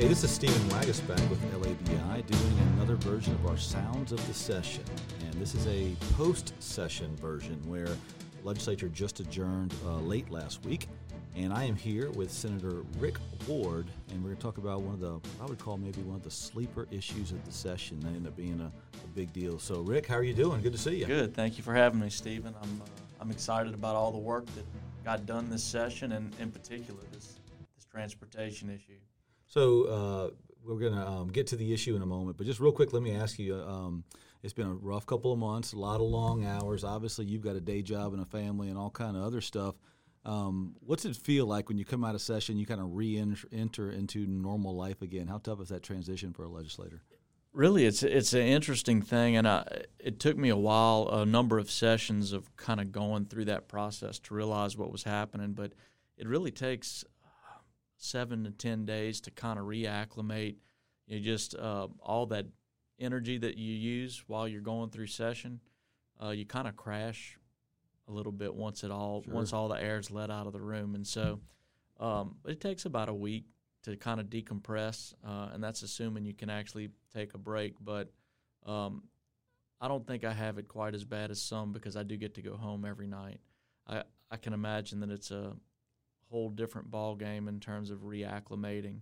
Hey, this is Stephen Waguespack with LABI doing another version of our Sounds of the Session. And this is a post session version where the legislature just adjourned uh, late last week. And I am here with Senator Rick Ward, and we're going to talk about one of the, I would call maybe one of the sleeper issues of the session that ended up being a, a big deal. So, Rick, how are you doing? Good to see you. Good. Thank you for having me, Stephen. I'm, uh, I'm excited about all the work that got done this session, and in particular, this, this transportation issue. So uh, we're going to um, get to the issue in a moment, but just real quick, let me ask you. Um, it's been a rough couple of months, a lot of long hours. Obviously, you've got a day job and a family and all kind of other stuff. Um, what's it feel like when you come out of session? You kind of re-enter into normal life again. How tough is that transition for a legislator? Really, it's it's an interesting thing, and I, it took me a while, a number of sessions of kind of going through that process to realize what was happening. But it really takes seven to ten days to kind of reacclimate. You just uh, all that energy that you use while you're going through session, uh, you kind of crash a little bit once it all sure. once all the air is let out of the room, and so um, it takes about a week to kind of decompress, uh, and that's assuming you can actually take a break. But um, I don't think I have it quite as bad as some because I do get to go home every night. I I can imagine that it's a whole different ball game in terms of reacclimating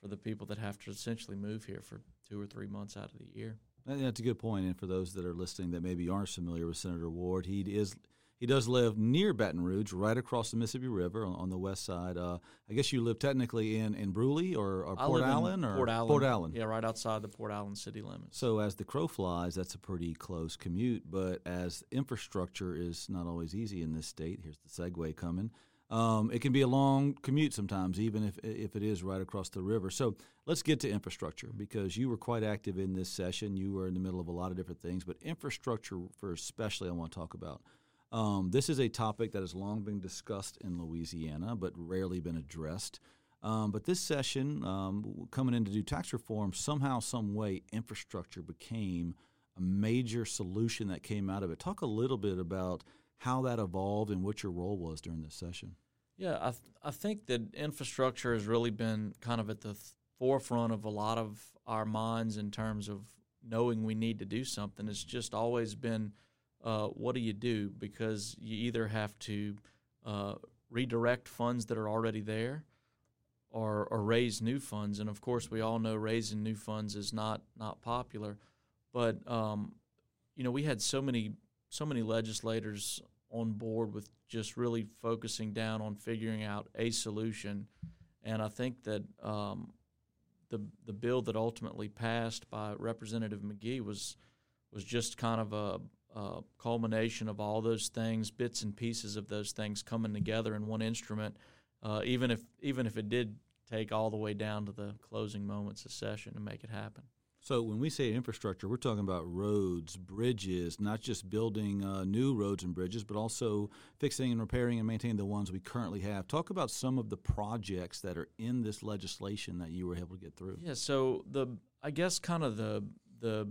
for the people that have to essentially move here for two or three months out of the year. That's a good point. And for those that are listening that maybe aren't familiar with Senator Ward, he is he does live near Baton Rouge, right across the Mississippi River on, on the west side. Uh, I guess you live technically in, in Brusly or, or Port Allen or Port Allen. Port Allen. Yeah, right outside the Port Allen city limits. So as the crow flies, that's a pretty close commute. But as infrastructure is not always easy in this state, here's the segue coming. Um, it can be a long commute sometimes, even if if it is right across the river. So let's get to infrastructure because you were quite active in this session. You were in the middle of a lot of different things, but infrastructure, for especially, I want to talk about. Um, this is a topic that has long been discussed in Louisiana, but rarely been addressed. Um, but this session, um, coming in to do tax reform, somehow, some way, infrastructure became a major solution that came out of it. Talk a little bit about how that evolved and what your role was during this session. Yeah, I, th- I think that infrastructure has really been kind of at the th- forefront of a lot of our minds in terms of knowing we need to do something. It's just always been uh, what do you do? Because you either have to uh, redirect funds that are already there or, or raise new funds. And of course, we all know raising new funds is not, not popular. But, um, you know, we had so many so many legislators on board with just really focusing down on figuring out a solution. And I think that um, the the bill that ultimately passed by Representative Magee was was just kind of a, a, culmination of all those things, bits and pieces of those things coming together in one instrument. Uh, even if even if it did take all the way down to the closing moments of session to make it happen. So when we say infrastructure, we're talking about roads, bridges, not just building uh, new roads and bridges, but also fixing and repairing and maintaining the ones we currently have. Talk about some of the projects that are in this legislation that you were able to get through. Yeah. So the I guess kind of the the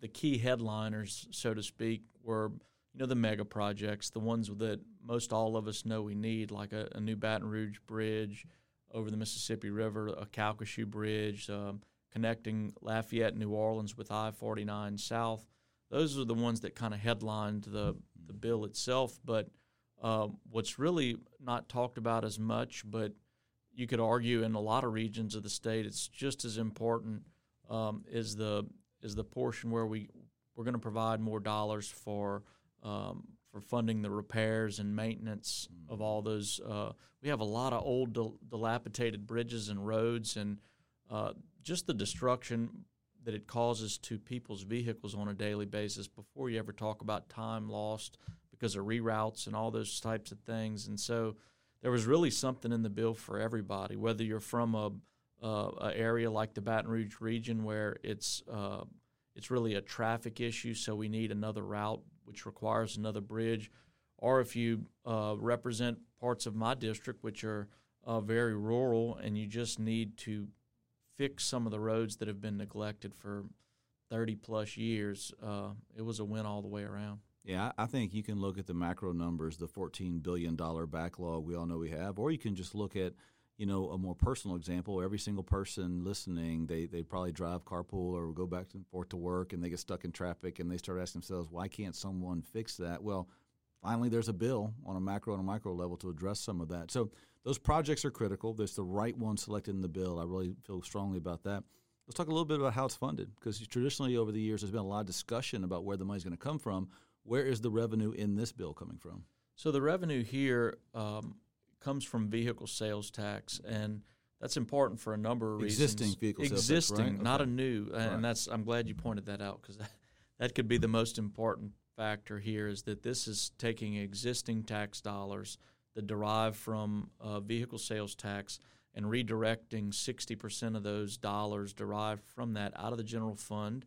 the key headliners, so to speak, were you know the mega projects, the ones that most all of us know we need, like a, a new Baton Rouge bridge over the Mississippi River, a Calcasieu bridge. Um, connecting Lafayette, New Orleans with I 49 South. Those are the ones that kind of headlined the, the bill itself. But uh, what's really not talked about as much, but you could argue in a lot of regions of the state, it's just as important um, is the is the portion where we we're going to provide more dollars for um, for funding the repairs and maintenance of all those. Uh, we have a lot of old, dilapidated bridges and roads, and uh, just the destruction that it causes to people's vehicles on a daily basis before you ever talk about time lost because of reroutes and all those types of things. And so there was really something in the bill for everybody, whether you're from a, uh, a area like the Baton Rouge region where it's uh, it's really a traffic issue, so we need another route which requires another bridge, or if you uh, represent parts of my district which are uh, very rural and you just need to fix some of the roads that have been neglected for 30 plus years, uh, it was a win all the way around. Yeah, I think you can look at the macro numbers, the $14 billion backlog we all know we have, or you can just look at you know, a more personal example, every single person listening, they, they probably drive carpool or go back and forth to work and they get stuck in traffic and they start asking themselves, why can't someone fix that? Well, finally, there's a bill on a macro and a micro level to address some of that. So those projects are critical. There's the right one selected in the bill. I really feel strongly about that. Let's talk a little bit about how it's funded because traditionally over the years, there's been a lot of discussion about where the money's going to come from. Where is the revenue in this bill coming from? So the revenue here um, comes from vehicle sales tax, and that's important for a number of Existing reasons. vehicle Existing, vehicle sales tax, right? not Okay. a new, and Right. that's I'm glad you pointed that out because that, that could be the most important factor here is that this is taking existing tax dollars that derive from uh, vehicle sales tax and redirecting 60% of those dollars derived from that out of the general fund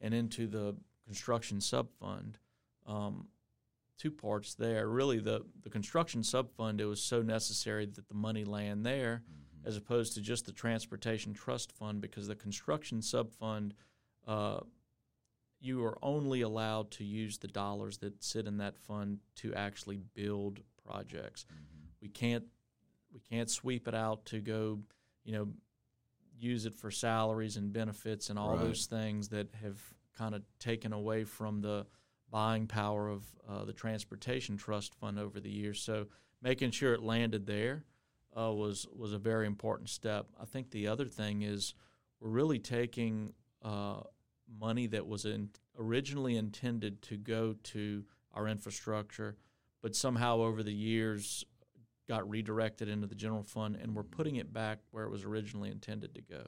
and into the construction sub fund. Um, two parts there. Really, the the construction sub fund it was so necessary that the money land there, as opposed to just the transportation trust fund, because the construction sub fund, uh, you are only allowed to use the dollars that sit in that fund to actually build projects. We can't we can't sweep it out to go, you know, use it for salaries and benefits and all Right. those things that have kind of taken away from the buying power of uh, the transportation trust fund over the years. So making sure it landed there uh, was was a very important step. I think the other thing is we're really taking uh, money that was in, originally intended to go to our infrastructure, but somehow over the years got redirected into the general fund, and we're putting it back where it was originally intended to go.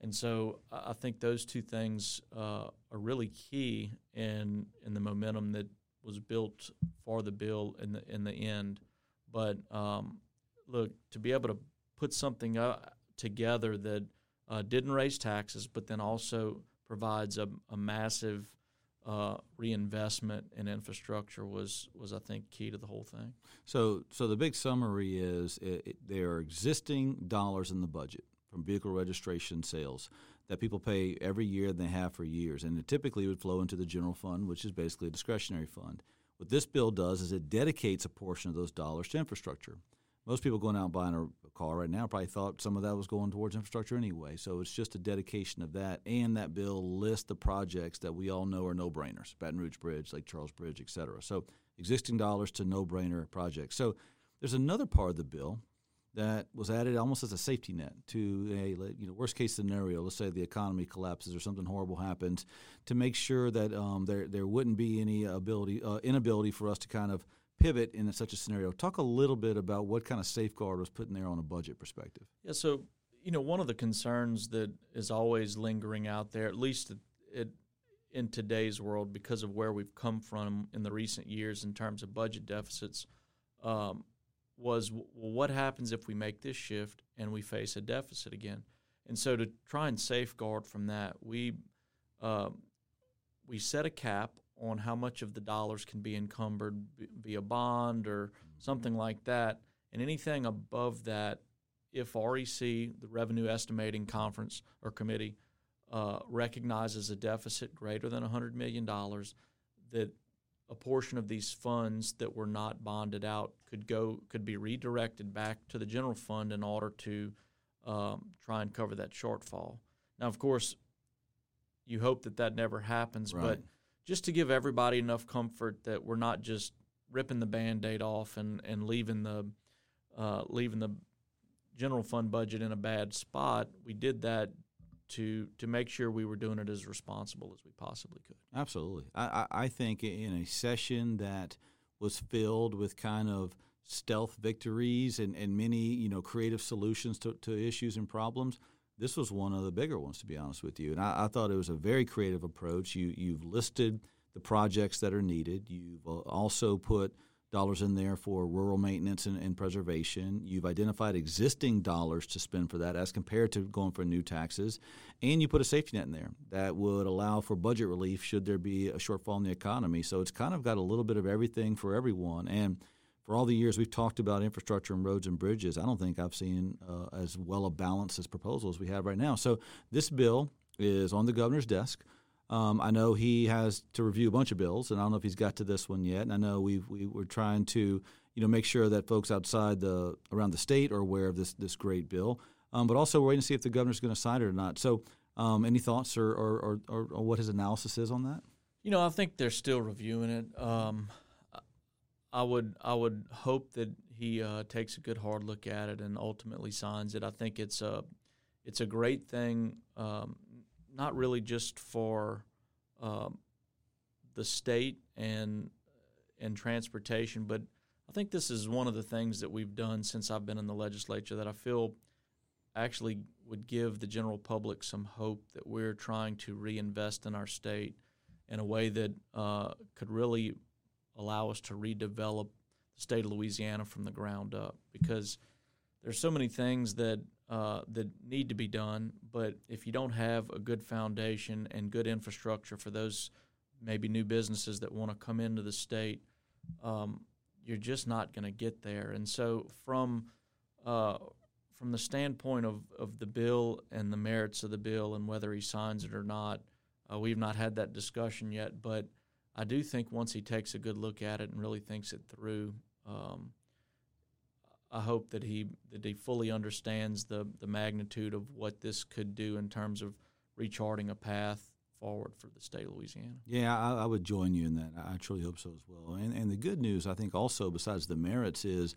And so I think those two things uh, are really key in in the momentum that was built for the bill in the in the end. But um, look, to be able to put something uh, together that uh, didn't raise taxes, but then also provides a, a massive uh, reinvestment in infrastructure was was I think key to the whole thing. So, so the big summary is it, it, there are existing dollars in the budget from vehicle registration sales that people pay every year and they have for years, and it typically would flow into the general fund, which is basically a discretionary fund. What this bill does is it dedicates a portion of those dollars to infrastructure. Most people going out and buying a car right now probably thought some of that was going towards infrastructure anyway. So it's just a dedication of that, and that bill lists the projects that we all know are no-brainers: Baton Rouge Bridge, Lake Charles Bridge, et cetera. So existing dollars to no-brainer projects. So there's another part of the bill that was added almost as a safety net to a you know worst case scenario. Let's say the economy collapses or something horrible happens, to make sure that um, there there wouldn't be any ability uh, inability for us to kind of pivot in such a scenario. Talk a little bit about what kind of safeguard was put in there on a budget perspective. Yeah, so you know, one of the concerns that is always lingering out there, at least it, it, in today's world, because of where we've come from in the recent years in terms of budget deficits, um, was what happens if we make this shift and we face a deficit again? And so, to try and safeguard from that, we um, we set a cap on how much of the dollars can be encumbered via bond or something like that, and anything above that if REC, the Revenue Estimating Conference or Committee, uh, recognizes a deficit greater than $100 million, that a portion of these funds that were not bonded out could go could be redirected back to the general fund in order to um, try and cover that shortfall. Now, of course, you hope that that never happens, but Right. Just to give everybody enough comfort that we're not just ripping the band-aid off and, and leaving the uh, leaving the general fund budget in a bad spot, we did that to to make sure we were doing it as responsible as we possibly could. Absolutely. I, I, think in a session that was filled with kind of stealth victories and, and many, you know, creative solutions to, to issues and problems, this was one of the bigger ones, to be honest with you. And I, I thought it was a very creative approach. You, you've listed the projects that are needed. You've uh, also put dollars in there for rural maintenance and, and preservation. You've identified existing dollars to spend for that as compared to going for new taxes. And you put a safety net in there that would allow for budget relief should there be a shortfall in the economy. So it's kind of got a little bit of everything for everyone. And for all the years we've talked about infrastructure and roads and bridges, I don't think I've seen uh, as well a balanced as proposal as we have right now. So this bill is on the governor's desk. Um, I know he has to review a bunch of bills, and I don't know if he's got to this one yet. And I know we we were trying to, you know make sure that folks outside the around the state are aware of this this great bill. Um, but also we're waiting to see if the governor's going to sign it or not. So, um, any thoughts or or, or or, what his analysis is on that? You know, I think they're still reviewing it. I would I would hope that he uh, takes a good hard look at it and ultimately signs it. I think it's a it's a great thing, um, not really just for um, the state and and transportation, but I think this is one of the things that we've done since I've been in the legislature that I feel actually would give the general public some hope that we're trying to reinvest in our state in a way that uh, could really allow us to redevelop the state of Louisiana from the ground up because there's so many things that uh, that need to be done, but if you don't have a good foundation and good infrastructure for those maybe new businesses that want to come into the state, um, you're just not going to get there. And so, from uh, from the standpoint of, of the bill and the merits of the bill and whether he signs it or not, uh, we've not had that discussion yet. But I do think once he takes a good look at it and really thinks it through, um, I hope that he that he fully understands the the magnitude of what this could do in terms of recharting a path forward for the state of Louisiana. Yeah, I, I would join you in that. I truly hope so as well. And and the good news, I think, also besides the merits is.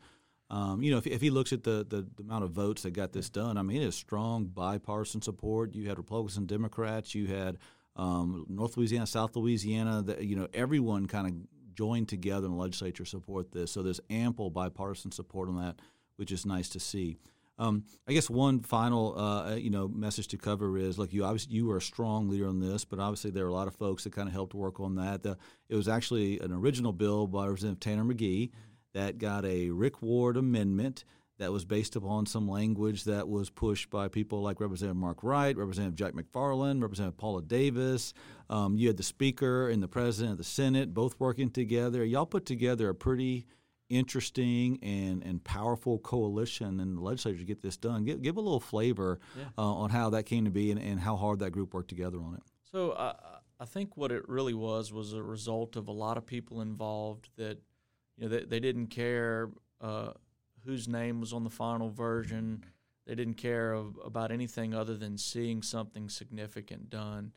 Um, you know, if, if he looks at the, the, the, amount of votes that got this done, I mean, it is strong bipartisan support. You had Republicans and Democrats. You had um, North Louisiana, South Louisiana, the, you know, everyone kind of joined together in the legislature to support this. So there's ample bipartisan support on that, which is nice to see. Um, I guess one final, uh, you know, message to cover is: look, you obviously you were a strong leader on this, but obviously there are a lot of folks that kind of helped work on that. The, it was actually an original bill by Representative Tanner Magee that got a Rick Ward amendment that was based upon some language that was pushed by people like Representative Mark Wright, Representative Jack McFarland, Representative Paula Davis. Um, you had the Speaker and the President of the Senate both working together. Y'all put together a pretty interesting and, and powerful coalition in the legislature to get this done. Give, give a little flavor yeah. uh, on how that came to be and, and how hard that group worked together on it. So uh, I think what it really was was a result of a lot of people involved that you know they, they didn't care uh, whose name was on the final version. They didn't care of, about anything other than seeing something significant done.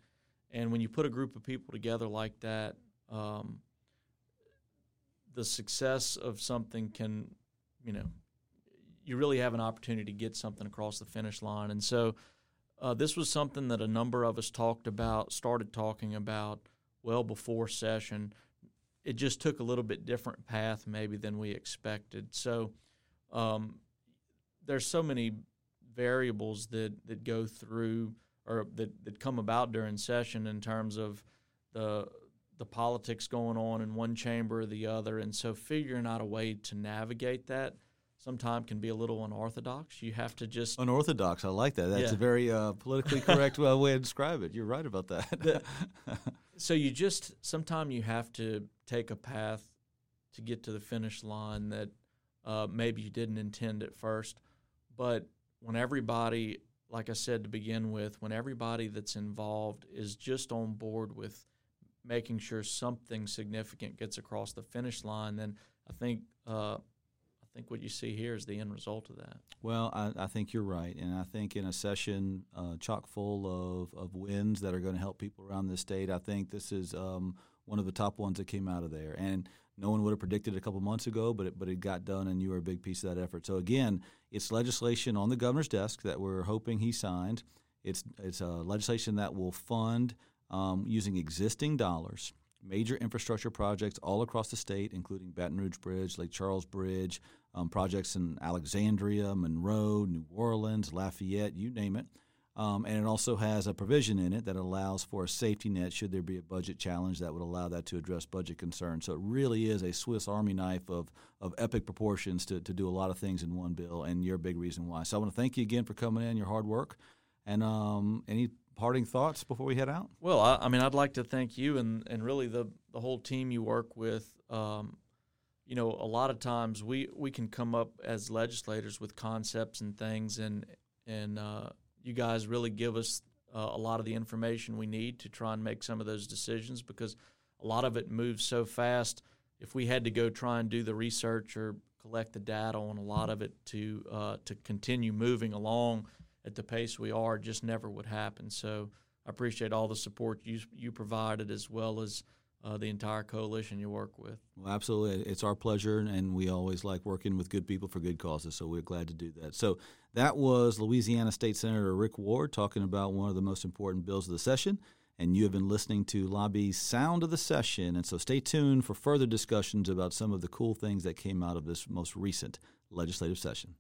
And when you put a group of people together like that, um, the success of something can, you know, you really have an opportunity to get something across the finish line. And so, uh, this was something that a number of us talked about, started talking about well before session. It just took a little bit different path maybe than we expected. So um, there's so many variables that, that go through or that, that come about during session in terms of the the politics going on in one chamber or the other, and so figuring out a way to navigate that sometimes can be a little unorthodox. You have to just unorthodox. I like that. That's yeah. a very uh, politically correct uh, way to describe it. You're right about that. the, so you just sometimes you have to take a path to get to the finish line that uh, maybe you didn't intend at first. But when everybody, like I said to begin with, when everybody that's involved is just on board with making sure something significant gets across the finish line, then I think uh, I think what you see here is the end result of that. Well, I, I think you're right, and I think in a session uh, chock full of, of wins that are going to help people around the state, I think this is um, one of the top ones that came out of there. And no one would have predicted a couple months ago, but it, but it got done, and you were a big piece of that effort. So again, it's legislation on the governor's desk that we're hoping he signed. It's it's a legislation that will fund um, using existing dollars major infrastructure projects all across the state, including Baton Rouge Bridge, Lake Charles Bridge, um, projects in Alexandria, Monroe, New Orleans, Lafayette, you name it. Um, and it also has a provision in it that allows for a safety net should there be a budget challenge that would allow that to address budget concerns. So it really is a Swiss Army knife of, of epic proportions to, to do a lot of things in one bill, and you're a big reason why. So I want to thank you again for coming in, your hard work. And um, any parting thoughts before we head out? Well, I, I, mean, I'd like to thank you and, and really the, the whole team you work with. Um, you know, a lot of times we, we can come up as legislators with concepts and things, and and uh, you guys really give us uh, a lot of the information we need to try and make some of those decisions because a lot of it moves so fast. If we had to go try and do the research or collect the data on a lot of it to uh, to continue moving along at the pace we are just never would happen. So I appreciate all the support you you provided as well as uh, the entire coalition you work with. Well, absolutely. It's our pleasure, and we always like working with good people for good causes, so we're glad to do that. So that was Louisiana State Senator Rick Ward talking about one of the most important bills of the session, and you have been listening to LABI's Sound of the Session, and so stay tuned for further discussions about some of the cool things that came out of this most recent legislative session.